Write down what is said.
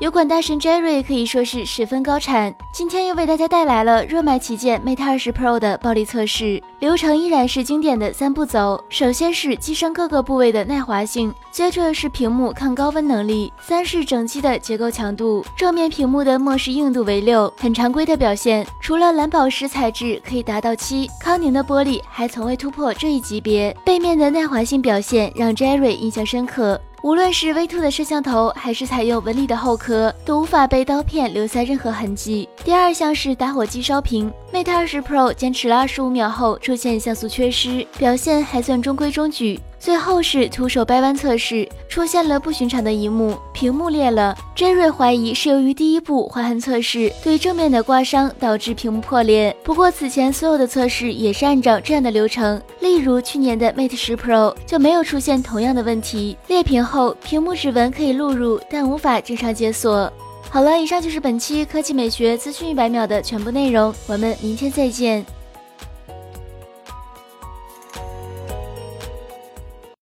油管大神 Jerry 可以说是十分高产，今天又为大家带来了热卖旗舰 Mate 20 Pro 的暴力测试，流程依然是经典的三步走。首先是机身各个部位的耐滑性，接着是屏幕抗高温能力，三是整机的结构强度。正面屏幕的末视硬度为六，很常规的表现。除了蓝宝石材质可以达到七，康宁的玻璃还从未突破这一级别。背面的耐滑性表现让 Jerry 印象深刻。无论是 V2 的摄像头，还是采用纹理的后壳，都无法被刀片留下任何痕迹。第二项是打火机烧屏，Mate 20 Pro 坚持了二十五秒后出现像素缺失，表现还算中规中矩。最后是徒手掰弯测试，出现了不寻常的一幕，屏幕裂了。Jerry 怀疑是由于第一步划痕测试对正面的刮伤导致屏幕破裂。不过此前所有的测试也是按照这样的流程，例如去年的 Mate 10 Pro 就没有出现同样的问题。裂屏后，屏幕指纹可以录入，但无法正常解锁。好了，以上就是本期科技美学资讯一百秒的全部内容，我们明天再见。